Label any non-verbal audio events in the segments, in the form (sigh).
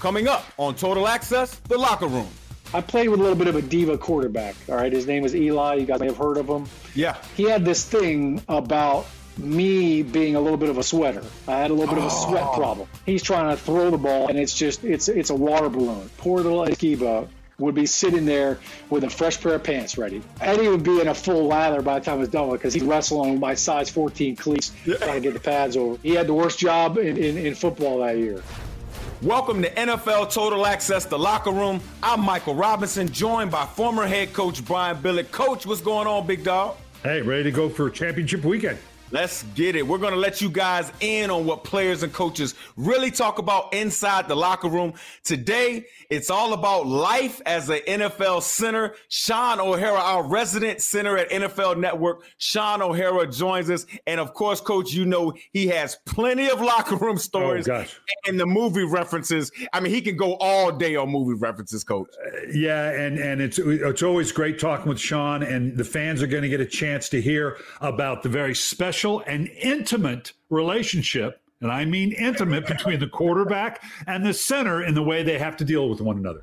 Coming up on Total Access, the locker room. I played with a little bit of a diva quarterback. All right, his name was Eli. You guys may have heard of him. Yeah. He had this thing about me being a little bit of a sweater. I had a little bit of a sweat oh. problem. He's trying to throw the ball, and it's just it's it's a water balloon. Poor little Skiba would be sitting there with a fresh pair of pants ready. Eddie would be in a full lather by the time it was done with because he's wrestling with my size 14 cleats trying to get the pads over. He had the worst job in, in, in football that year. Welcome to NFL Total Access, the locker room. I'm Michael Robinson, joined by former head coach Brian Billick. Coach, what's going on, big dog? Hey, ready to go for championship weekend. Let's get it. We're going to let you guys in on what players and coaches really talk about inside the locker room. Today, it's all about life as an NFL center. Shaun O'Hara, our resident center at NFL Network. Shaun O'Hara joins us. And of course, coach, you know he has plenty of locker room stories oh, and the movie references. I mean, he can go all day on movie references, coach. Uh, yeah, and and it's it's always great talking with Shaun and the fans are going to get a chance to hear about the very special special and intimate relationship, and I mean intimate, between the quarterback and the center in the way they have to deal with one another.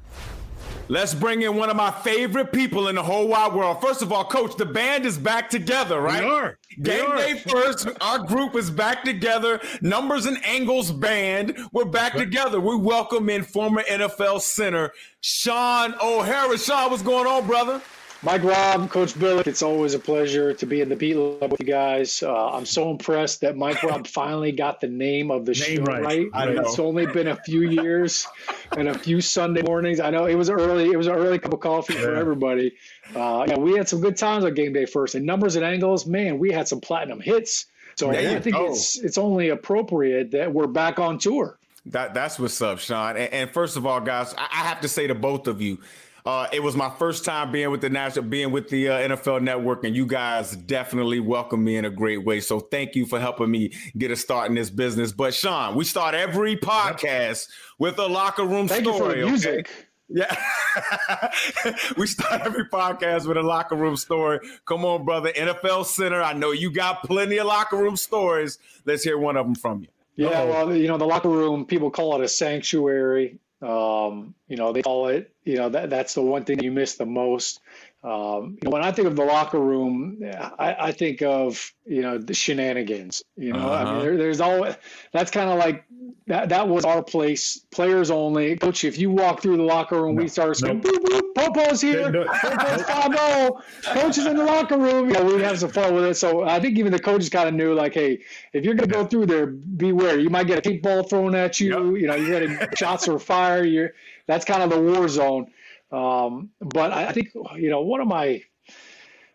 Let's bring in one of my favorite people in the whole wide world. First of all, Coach, the band is back together, right? We are. We Game are. day first. Our group is back together. Numbers and Angles band. We're back together. We welcome in former NFL center Sean O'Hara. Shaun, what's going on, brother? Mike Rob, Coach Billick, it's always a pleasure to be in the beat lab with you guys. Uh, I'm so impressed that Mike Rob (laughs) finally got the name of the name show right. right. I know. It's only been a few years and a few Sunday mornings. I know it was early. It was an early cup of coffee yeah. for everybody. Uh, yeah, we had some good times on game day first. And numbers and angles, man, we had some platinum hits. So I think go. it's it's only appropriate that we're back on tour. That that's what's up, Shaun. And, and first of all, guys, I, I have to say to both of you uh, it was my first time being with the national, being with the uh, NFL Network, and you guys definitely welcomed me in a great way. So thank you for helping me get a start in this business. But Shaun, we start every podcast with a locker room thank story. You for the music. Okay? Yeah. (laughs) we start every podcast with a locker room story. Come on, brother. NFL Center. I know you got plenty of locker room stories. Let's hear one of them from you. Yeah, well, you know, the locker room, people call it a sanctuary. Um, you know, they call it, you know, that, that's the one thing you miss the most. Um, you know, when I think of the locker room, I, I, think of you know the shenanigans. You know, uh-huh. I mean, uh-huh. there, there's always that's kind of like that. That was our place, players only. Coach, if you walk through the locker room, no, we start saying, no. boop, boop, Popo's here, no, Popo's five zero, coach is in the locker room. You know, we'd have some fun with it. So I think even the coaches kind of knew, like, hey, if you're going to go through there, beware. You might get a paintball thrown at you. Yep. You know, you're getting shots or fire. You're that's kind of the war zone. Um, but I, think you know one of my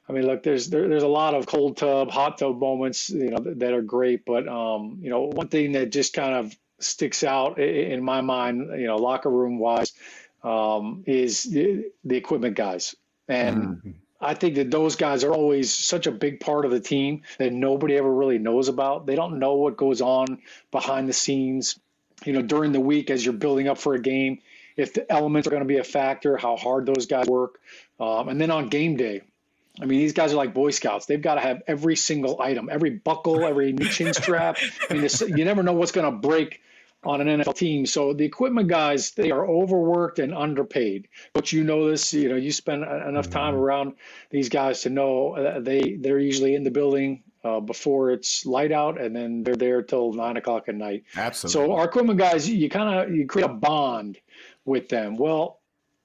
I mean, look, there's there, there's a lot of cold tub, hot tub moments, you know, that, that are great. But um, you know, one thing that just kind of sticks out in, my mind, you know, locker room wise, um, is the, the, equipment guys, and mm-hmm. I think that those guys are always such a big part of the team that nobody ever really knows about. They don't know what goes on behind the scenes, you know, during the week as you're building up for a game if the elements are going to be a factor, how hard those guys work. Um, and then on game day, I mean, these guys are like Boy Scouts. They've got to have every single item, every buckle, every (laughs) chin strap. I mean, you never know what's going to break on an NFL team. So the equipment guys, they are overworked and underpaid. But you know this, you know, you spend enough time mm-hmm. around these guys to know they they're usually in the building uh, before it's light out, and then they're there till nine o'clock at night. Absolutely. So our equipment guys, you kind of you create a bond with them. Well,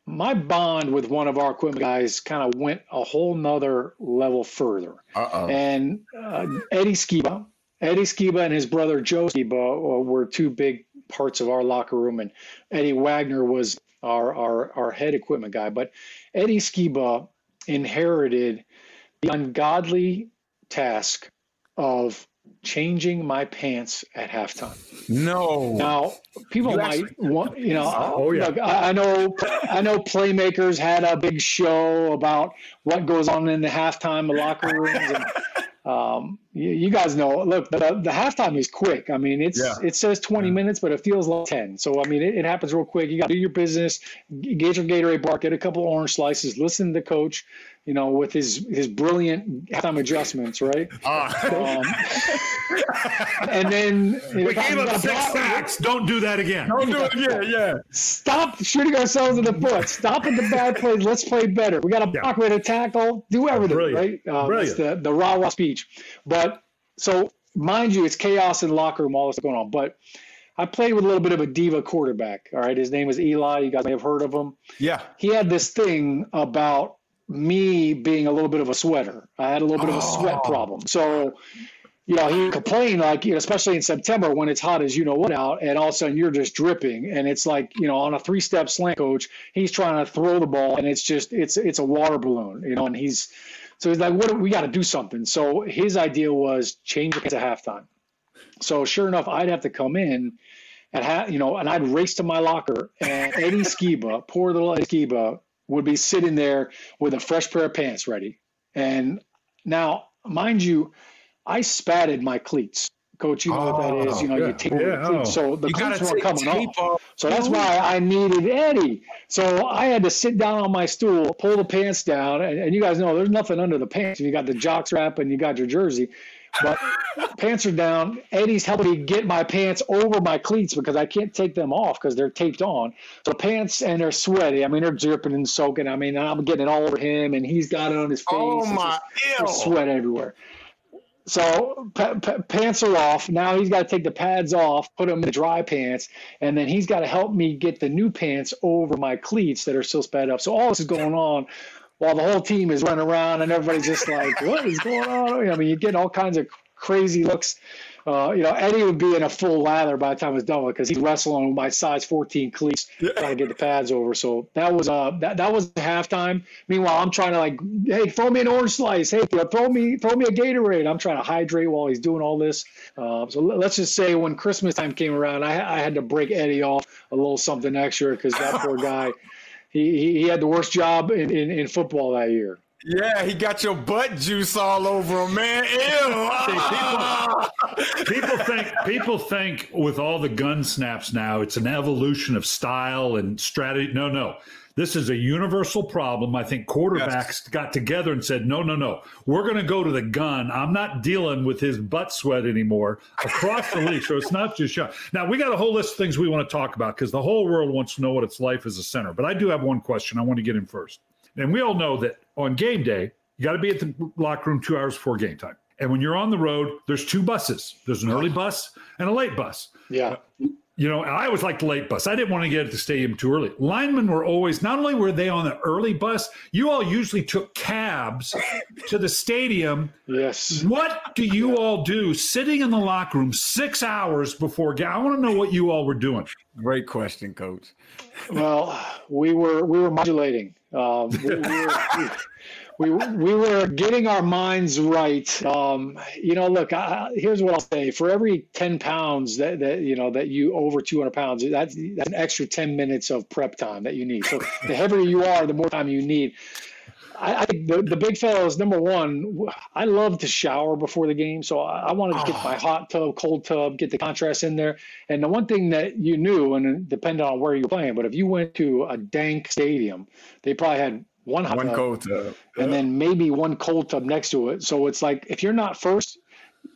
my bond with one of our equipment guys kind of went a whole nother level further. Uh-oh. And uh, Eddie Skiba, Eddie Skiba and his brother Joe Skiba uh, were two big parts of our locker room, and Eddie Wagner was our our, our head equipment guy. But Eddie Skiba inherited the ungodly task of changing my pants at halftime. No. Now, people You might actually- want, you know, Oh, yeah. look, I, I know, I know playmakers had a big show about what goes on in the halftime locker rooms. And, um, you, you guys know, look, the, the halftime is quick. I mean, it's, Yeah. it says 20 minutes, but it feels like 10. So, I mean, it, it happens real quick. You got to do your business, get your Gatorade bar, get a couple of orange slices, listen to the coach, you know, with his, his brilliant halftime adjustments, right? Um, (laughs) and then you know, We gave you up six block- sacks. Don't do that again. Don't do it. Yeah, yeah. Stop shooting ourselves in the foot. Stop at the bad plays. Let's play better. We got to Yeah. block, we got to tackle, do everything, Brilliant. right? Uh, Brilliant. That's the, the rah rah speech. But so, mind you, it's chaos in the locker room, all this going on. But I played with a little bit of a diva quarterback. All right. His name is Eli. You guys may have heard of him. Yeah. He had this thing about me being a little bit of a sweater. I had a little bit of a sweat Oh. problem. So, you know, he complained like, you know, especially in September when it's hot as you know what out, and all of a sudden you're just dripping, and it's like, you know, on a three step slant, coach, he's trying to throw the ball, and it's just, it's, it's a water balloon, you know, and he's, so he's like, what, we got to do something. So his idea was change it to halftime. So sure enough, I'd have to come in and have, you know, and I'd race to my locker, and Eddie (laughs) Skiba, poor little Eddie Skiba, would be sitting there with a fresh pair of pants ready. And now, mind you, I spatted my cleats. Coach, you know what that is. You oh, know, Oh, yeah. you tape Yeah, the cleats. oh. So the You gotta weren't coming off. off. So that's why I needed Eddie. So I had to sit down on my stool, pull the pants down, and, and you guys know there's nothing under the pants. You got the jock strap and you got your jersey, but (laughs) pants are down. Eddie's helping me get my pants over my cleats because I can't take them off because they're taped on. So pants and they're sweaty. I mean, they're dripping and soaking. I mean, I'm getting it all over him, and he's got it on his oh, face. Oh my just- there's ew. sweat everywhere. So pa- pa- pants are off. Now he's got to take the pads off, put them in the dry pants, and then he's got to help me get the new pants over my cleats that are still sped up. So all this is going on while the whole team is running around and everybody's just like, "What is going on?" I mean, you get all kinds of crazy looks. Uh, you know, Eddie would be in a full lather by the time it's done with because he's wrestling with my size 14 cleats trying to get the pads over. So that was uh that, that was halftime. Meanwhile, I'm trying to like, hey, throw me an orange slice. Hey, throw me throw me a Gatorade. I'm trying to hydrate while he's doing all this. Uh, so let- let's just say when Christmas time came around, I, I had to break Eddie off a little something extra because that poor guy, he, he he had the worst job in, in, in football that year. Yeah, he got your butt juice all over him, man. Ew. Ah. people think people think with all the gun snaps now it's an evolution of style and strategy. No no. This is a universal problem. I think quarterbacks got together and said no no no. We're going to go to the gun. I'm not dealing with his butt sweat anymore across the league. So it's not just shot now we got a whole list of things we want to talk about because the whole world wants to know what it's life as a center. But i do have one question. I want to get in first and we all know that on game day you got to be at the locker room two hours before game time and when you're on the road, there's two buses. There's an early bus and a late bus. Yeah. Uh, you know, I always liked the late bus. I didn't want to get at the stadium too early. Linemen were always not only were they on the early bus, you all usually took cabs to the stadium. Yes. What do you all do sitting in the locker room six hours before game? I want to know what you all were doing. Great question, coach. Well, we were we were modulating. Um, we, we, were, we, we were getting our minds right. Um, you know, look. I, here's what I'll say: for every ten pounds that, that you know that you over two hundred pounds, that's that's an extra ten minutes of prep time that you need. So the heavier you are, the more time you need. I, I the, the big fellows, number one, I love to shower before the game. So I, I wanted to get my oh. hot tub, cold tub, get the contrast in there. And the one thing that you knew, and it depended on where you were playing, but if you went to a dank stadium, they probably had one hot One tub cold tub. and then maybe one cold tub next to it. So it's like if you're not first,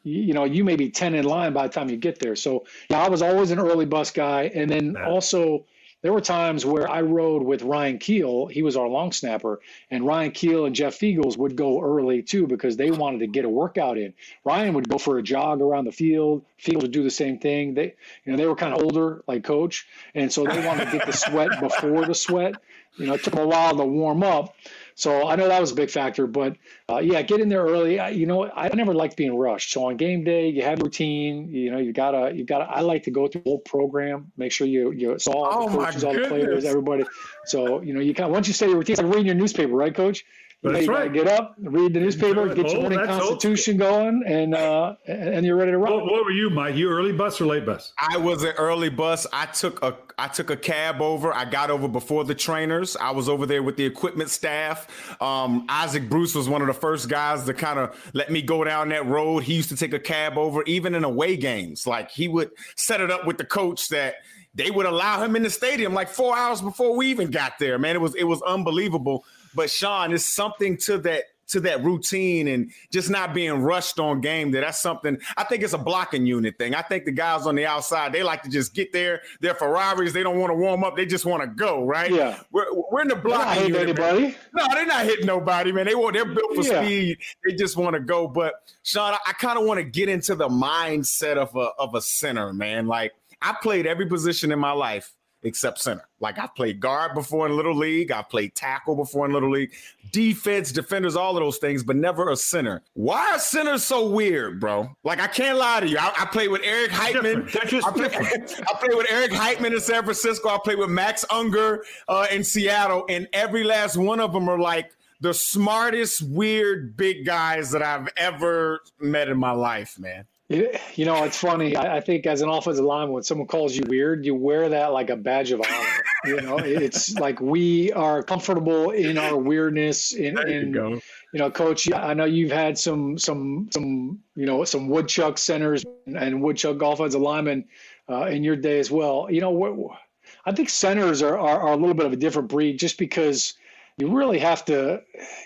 you, you know, you may be 10 in line by the time you get there. So yeah, I was always an early bus guy. And then Yeah. also there were times where I rode with Ryan Kuehl. He was our long snapper, and Ryan Kuehl and Jeff Feagles would go early too because they wanted to get a workout in. Ryan would go for a jog around the field. Feagles would do the same thing. They, you know, they were kind of older, like Coach, and so they wanted to get the sweat (laughs) before the sweat. You know, it took a while to warm up. So I know that was a big factor, but uh, yeah, get in there early. I, you know, I never liked being rushed. So on game day, you have routine. You know, you gotta, you gotta. I like to go through the whole program, make sure you you saw all Oh, the coaches, all the players, everybody. So you know, you kind of once you say your routine, it's like reading your newspaper, right, Coach? That's you right. Get up, read the newspaper, get your oh, morning Constitution going, and uh, and you're ready to rock. What, what, were you, Mike? You early bus or late bus? I was an early bus. I took a I took a cab over. I got over before the trainers. I was over there with the equipment staff. Um, Isaac Bruce was one of the first guys to kind of let me go down that road. He used to take a cab over, even in away games. Like he would set it up with the coach that they would allow him in the stadium like four hours before we even got there. Man, it was it was unbelievable. But Shaun, there's something to that to that routine and just not being rushed on game that that's something I think it's a blocking unit thing. I think the guys on the outside they like to just get there. Their Ferraris they don't want to warm up. They just want to go right. Yeah, we're, we're in the blocking unit. Anybody? Man. No, they're not hitting nobody, man. They want they're built for yeah. speed. They just want to go. But Shaun, I, I kind of want to get into the mindset of a of a center, man. Like I played every position in my life except center. Like I've played guard before in little league, I've played tackle before in little league, defense, defenders, all of those things, but never a center. Why are centers so weird, bro? Like I can't lie to you. I, I played with Eric Heitmann. I played, (laughs) I played, with Eric Heitmann in San Francisco. I played with Max Unger uh, in Seattle, and every last one of them are like the smartest, weird, big guys that I've ever met in my life, man. (laughs) You know, it's funny. I, I, think as an offensive lineman, when someone calls you weird, you wear that like a badge of honor. you know, it's (laughs) like we are comfortable in our weirdness. In, there you go. You know, coach, I know you've had some, some, some, you know, some woodchuck centers and woodchuck offensive linemen uh, in your day as well. You know, what, I think centers are, are, are a little bit of a different breed just because you really have to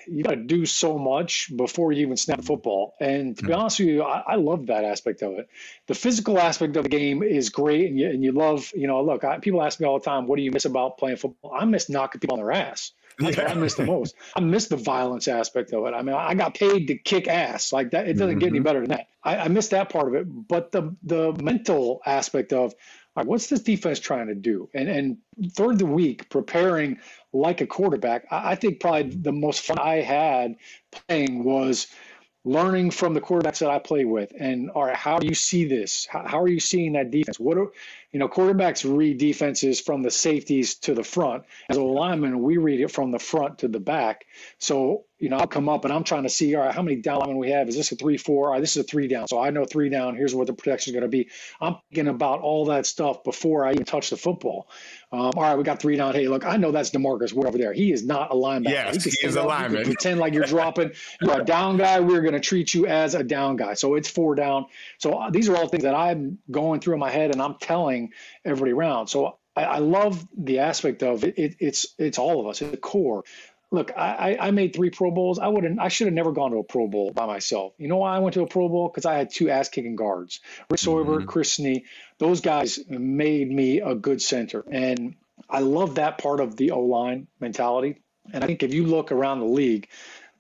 you got to do so much before you even snap the football and to be mm-hmm. honest with you I, I, love that aspect of it the physical aspect of the game is great and you, and you love you know look I, people ask me all the time what do you miss about playing football i miss knocking people on their ass that's what I miss the most. I miss the violence aspect of it. I mean, I got paid to kick ass like that. It doesn't mm-hmm. get any mm-hmm. better than that. I, I miss that part of it. But the the mental aspect of like, what's this defense trying to do? And and third the week preparing like a quarterback. I, I think probably the most fun I had playing was learning from the quarterbacks that I play with. And all right, how do you see this? How, how are you seeing that defense? What are you know, quarterbacks read defenses from the safeties to the front. As a lineman, we read it from the front to the back. So, you know, I'll come up and I'm trying to see, all right, how many down linemen we have? Is this a three, four? All right, this is a three down. So I know three down. Here's what the protection is going to be. I'm thinking about all that stuff before I even touch the football. Um, all right, we got three down. Hey, look, I know that's DeMarcus Ware over there. He is not a linebacker. Yes, he, he is a lineman. Pretend like you're dropping. You're a down guy. We're going to treat you as a down guy. So it's four down. So uh, these are all things that I'm going through in my head, and I'm telling everybody around. So I, I love the aspect of it, it, It's it's all of us. It's the core. Look, I, I made three Pro Bowls. I wouldn't. I should have never gone to a Pro Bowl by myself. You know why I went to a Pro Bowl? Because I had two ass kicking guards, Rich Seubert, mm-hmm. Chris Snee. Those guys made me a good center, and I love that part of the O line mentality. And I think if you look around the league,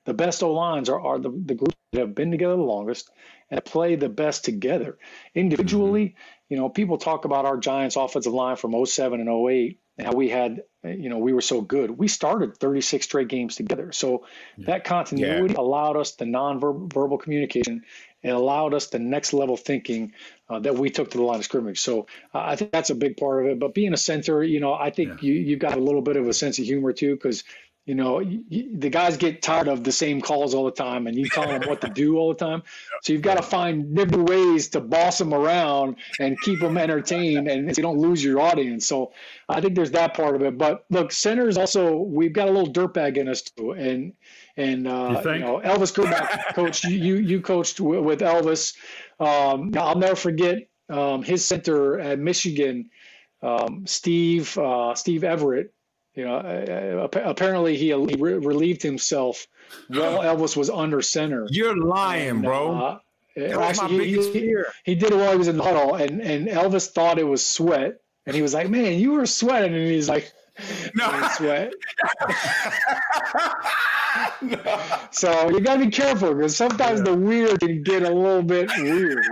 the best O lines are, are the, the groups that have been together the longest and play the best together. Individually, mm-hmm. you know, people talk about our Giants offensive line from 07 and 08 and how we had, you know, we were so good. We started 36 straight games together. So yeah. that continuity yeah. allowed us the non-verbal communication and allowed us the next level thinking uh, that we took to the line of scrimmage. So uh, I think that's a big part of it. But being a center, you know, I think yeah. you you've got a little bit of a sense of humor too, because you know the guys get tired of the same calls all the time, and you tell them what to do all the time. (laughs) So you've got to find different ways to boss them around and keep them entertained, and so you don't lose your audience. So I think there's that part of it. But look, centers also we've got a little dirtbag in us too, and and uh, you, you, know Elvis (laughs) coach, you you coached with Elvis. Um, I'll never forget um, his center at Michigan, um, Steve uh, Steve Everitt you know, apparently he, he re- relieved himself while (laughs) Elvis was under center. You're lying, and, bro. Uh, actually, he, he, he, did it while he was in the huddle, and, and Elvis thought it was sweat, and he was like, "Man, you were sweating," and he's like, "No sweat." (laughs) no. So you gotta be careful because sometimes yeah. the weird can get a little bit weird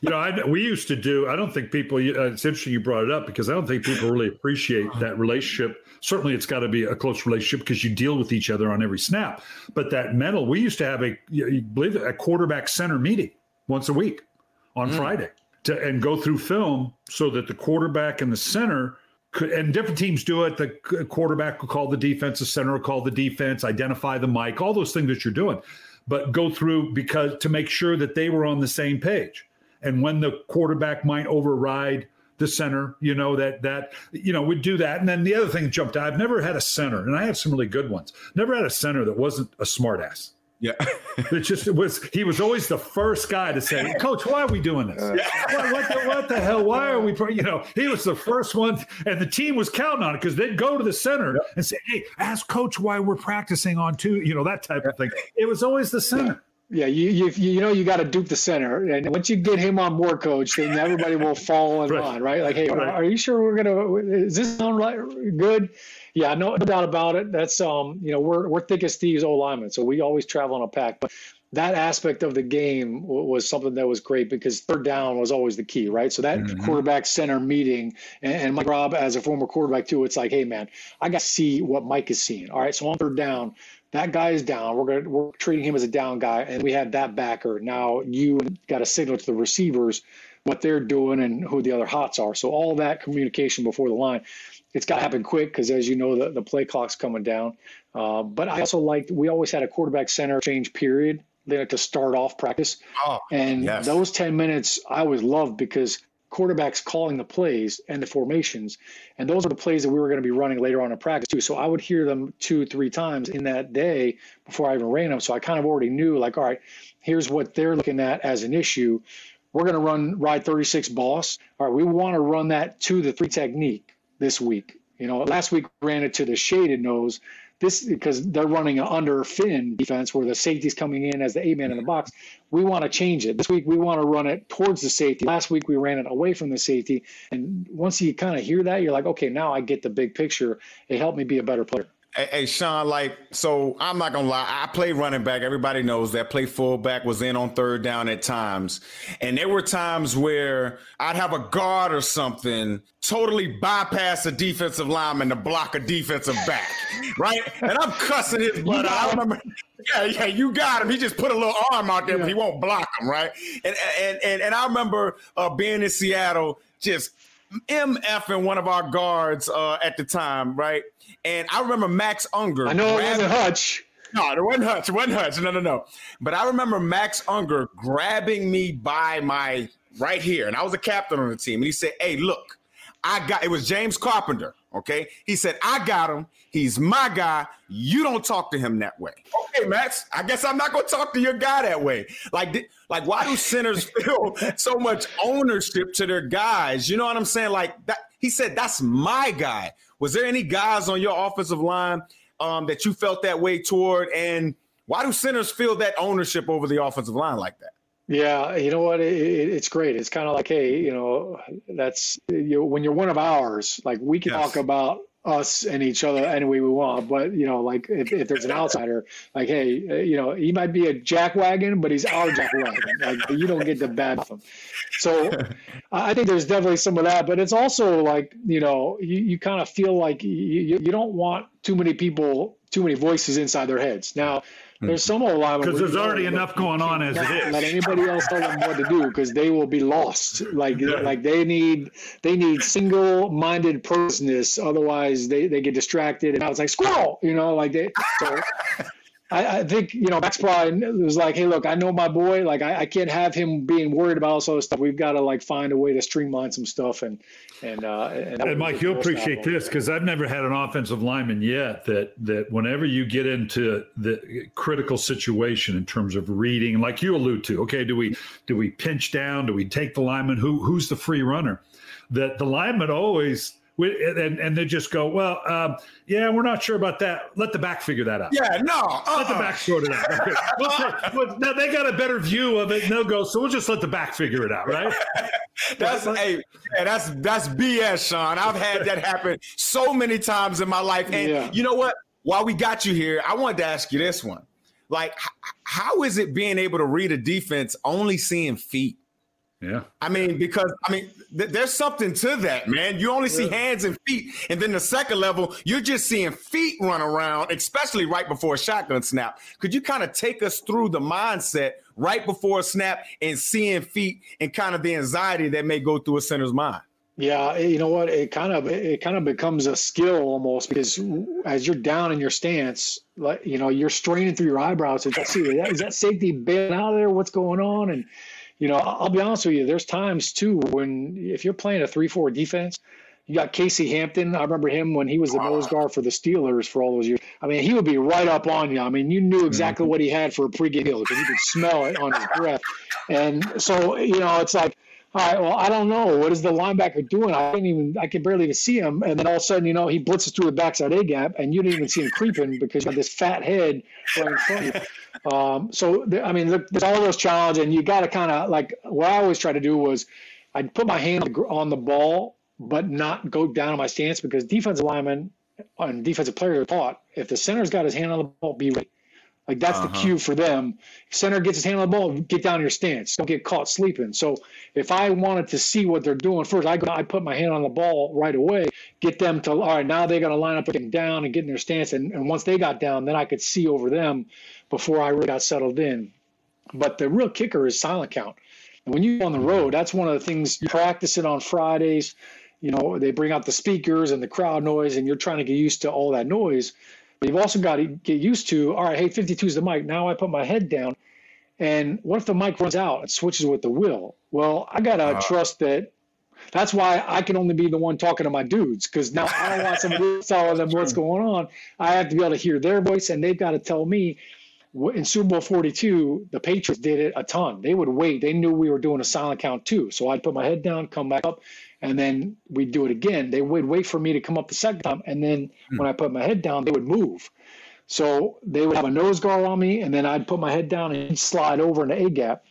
you know, I, we used to do. I don't think people. Uh, it's interesting you brought it up because I don't think people really appreciate that relationship. Certainly, it's got to be a close relationship because you deal with each other on every snap. But that mental, we used to have a, believe it, a quarterback center meeting once a week on mm. Friday to and go through film so that the quarterback and the center could, and different teams do it. The quarterback will call the defense, the center will call the defense, identify the mic, all those things that you're doing, but go through because to make sure that they were on the same page. And when the quarterback might override the center, you know, that that you know, would do that. And then the other thing jumped out. I've never had a center, and I have some really good ones. Never had a center that wasn't a smartass. Yeah. (laughs) it just it was he was always the first guy to say, Coach, why are we doing this? What, what, the, what, the, hell? Why are we you know, he was the first one and the team was counting on it because they'd go to the center yep. and say, Hey, ask coach why we're practicing on two, you know, that type of thing. It was always the center. Yeah, you you, you know you got to dupe the center, and once you get him on board, coach, then everybody will fall in right. line, right? Like, hey, right. are you sure we're gonna? Is this sound right? Good? Yeah, no, doubt about it. That's um, you know, we're we're thick as thieves, O linemen, so we always travel in a pack. But that aspect of the game was something that was great because third down was always the key, right? So that mm-hmm. quarterback center meeting, and, and Mike Rob as a former quarterback too, it's like, hey man, I got to see what Mike is seeing. All right, so on third down, that guy is down. We're gonna we're treating him as a down guy, and we have that backer. Now you got to signal to the receivers what they're doing and who the other hots are. So all that communication before the line it's got to happen quick because, as you know, the, the play clock's coming down. Uh, but I also liked we always had a quarterback center change period then to start off practice. Oh, and yes. those 10 minutes I always loved because quarterbacks calling the plays and the formations. And those are the plays that we were going to be running later on in practice too. So I would hear them two, three times in that day before I even ran them. So I kind of already knew like, all right, here's what they're looking at as an issue. We're going to run ride 36 boss. All right, we want to run that to the three technique this week. You know, last week ran it to the shaded nose. This because they're running an under fin defense where the safety's coming in as the eight man in the box. We want to change it. This week we want to run it towards the safety. Last week we ran it away from the safety. And once you kind of hear that, you're like, okay, now I get the big picture. It helped me be a better player. Hey, hey, Shaun, like, so I'm not gonna lie. I play running back. Everybody knows that. Play fullback was in on third down at times, and there were times where I'd have a guard or something totally bypass a defensive lineman to block a defensive back, right? And I'm cussing his butt out. I remember, yeah, yeah, you got him. He just put a little arm out there, yeah. but he won't block him, right? And and and, and I remember uh, being in Seattle, just MF and one of our guards uh, at the time, right? And I remember Max Unger. I know it wasn't Hutch. No, it wasn't Hutch. It wasn't Hutch. No, no, no. But I remember Max Unger grabbing me by my right here, and I was a captain on the team. And he said, Hey, look, I got it was James Carpenter. Okay. He said, I got him. He's my guy. You don't talk to him that way. Okay, Max. I guess I'm not gonna talk to your guy that way. Like, like, why do centers (laughs) feel so much ownership to their guys? You know what I'm saying? Like that. He said, "That's my guy." Was there any guys on your offensive line um, that you felt that way toward? And why do centers feel that ownership over the offensive line like that? Yeah, you know what? It, it, it's great. It's kind of like, hey, you know, that's you know, when you're one of ours. Like we can yes. talk about us and each other any way we want. But you know, like if, if there's an outsider, like hey, uh, you know, he might be a jackwagon, but he's our jackwagon. Like you don't get the bad of him. So I think there's definitely some of that, but it's also like you know, you, you kind of feel like you, you don't want too many people, too many voices inside their heads. Now Hmm. there's some old linemen because there's already enough going on as it is. Let anybody else tell them what to do because they will be lost. Like yeah. like they need they need single minded purposeness. Otherwise, they they get distracted and I was like squirrel. You know, like they. So, I, I, think you know Max probably was like, "Hey, look, I know my boy. Like, I, I can't have him being worried about all this other stuff. We've got to like find a way to streamline some stuff." And and uh, and, and Mike, you'll appreciate this because I've never had an offensive lineman yet that that whenever you get into the critical situation in terms of reading, like you allude to, okay, do we do we pinch down? Do we take the lineman? Who who's the free runner? That the lineman always and, and they just go, well, um, yeah, we're not sure about that. Let the back figure that out. Yeah, no. Uh-uh. Let the back sort it out. Okay. (laughs) well, now they got a better view of it, and they'll go, so we'll just let the back figure it out, right? (laughs) that's hey, that's that's BS, Shaun. I've had that happen so many times in my life. And yeah. you know what? While we got you here, I wanted to ask you this one. Like, how is it being able to read a defense only seeing feet? Yeah. I mean, because I mean, th- there's something to that, man. You only see hands and feet, and then the second level, you're just seeing feet run around, especially right before a shotgun snap. Could you kind of take us through the mindset right before a snap and seeing feet and kind of the anxiety that may go through a center's mind? Yeah, eh, you know what? It kind of it kind of becomes a skill almost because as you're down in your stance, like you know, you're straining through your eyebrows. Is that, is that safety bailing out of there? What's going on? And you know, I'll be honest with you. There's times too when if you're playing a three-four defense, you got Casey Hampton. I remember him when he was the nose guard for the Steelers for all those years. I mean, he would be right up on you. I mean, you knew exactly mm-hmm. what he had for a pregame meal because you could smell it on his breath. And so, you know, it's like all right, well, I don't know. What is the linebacker doing? I didn't even, I could barely even see him. And then all of a sudden, you know, he blitzes through the backside A gap, and you didn't even see him creeping because you have this fat head right in front of you. Um, so, I mean, there's all those challenges, and you got to kind of like what I always try to do was I'd put my hand on the ball, but not go down on my stance because defensive linemen and defensive players are taught if the center's got his hand on the ball, be ready. Like that's uh-huh. the cue for them. If center gets his hand on the ball, get down your stance. Don't get caught sleeping. So if I wanted to see what they're doing first, I go, I put my hand on the ball right away, get them to all right. Now they got to line up, getting down, and get in their stance. And, and once they got down, then I could see over them before I really got settled in. But the real kicker is silent count. When you're on the road, that's one of the things you practice it on Fridays. You know, they bring out the speakers and the crowd noise, and you're trying to get used to all that noise. But you've also got to get used to, all right, hey, 52 is the mic. Now I put my head down. And what if the mic runs out and switches with the wheel? Well, I got to uh, trust that. That's why I can only be the one talking to my dudes because now I don't want somebody (laughs) telling them what's going on. I have to be able to hear their voice and they've got to tell me. In Super Bowl 42, the Patriots did it a ton. They would wait. They knew we were doing a silent count too. So I'd put my head down, come back up, and then we'd do it again. They would wait for me to come up the second time, and then mm. when I put my head down, they would move. So they would have a nose guard on me, and then I'd put my head down and slide over into A gap.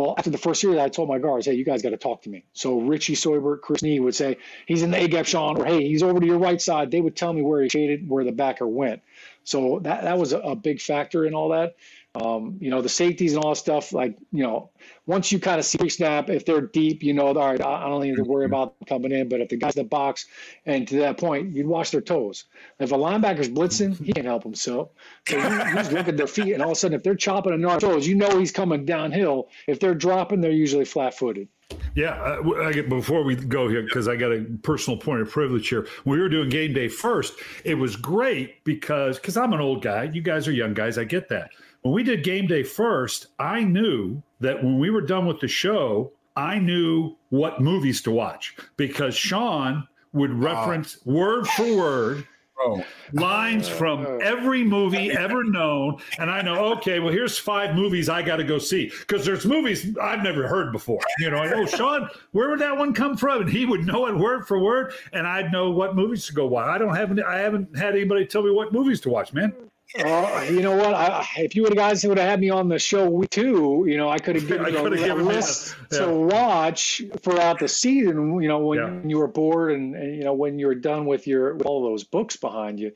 Well, after the first year, I told my guards, "Hey, you guys got to talk to me." So Richie Seubert, Chris Snee would say, "He's in the A gap, Shaun," or "Hey, he's over to your right side." They would tell me where he shaded, where the backer went. So that that was a, a big factor in all that. Um, you know, the safeties and all that stuff, like, you know, once you kind of see snap, if they're deep, you know, all right, I don't need to worry mm-hmm. about coming in. But if the guy's in the box, and to that point, you'd watch their toes. If a linebacker's blitzing, he can't help himself. So you, you just look at their feet, and all of a sudden, if they're chopping on their toes, you know he's coming downhill. If they're dropping, they're usually flat footed. Yeah, uh, I get, before we go here, because I got a personal point of privilege here. When we were doing game day first, it was great because because I'm an old guy. You guys are young guys. I get that. When we did game day first, I knew that when we were done with the show, I knew what movies to watch because Shaun would reference word for word oh. lines from every movie ever known. And I know, okay, well, here's five movies I got to go see because there's movies I've never heard before. You know, oh, Shaun, where would that one come from? And he would know it word for word, and I'd know what movies to go watch. I don't have, I haven't had anybody tell me what movies to watch, man. Uh, you know what? I, if you would have guys would have had me on the show too, you know, I could have (laughs) given you a list (laughs) yeah. to watch throughout the season. You know, when yeah. you were bored and, and, you know when you were done with your with all those books behind you.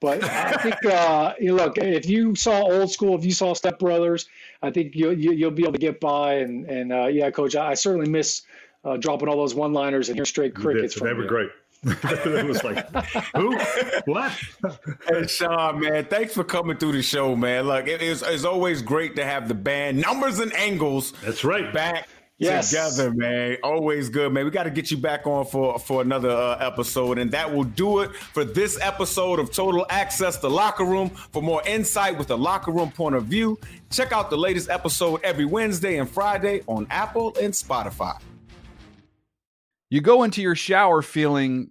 But I think (laughs) uh, you look if you saw old school, if you saw Step Brothers, I think you, you you'll be able to get by. And and uh, yeah, Coach, I, I certainly miss uh, dropping all those one liners and hear straight crickets. They were great. It was like, who? What? hey, Shaun, man, thanks for coming through the show, man. Look, it is it's always great to have the band numbers and angles. That's right. Back yes. together, man. Always good, man. We got to get you back on for for another uh, episode, and that will do it for this episode of Total Access the Locker Room. For more insight with the locker room point of view, check out the latest episode every Wednesday and Friday on Apple and Spotify. You go into your shower feeling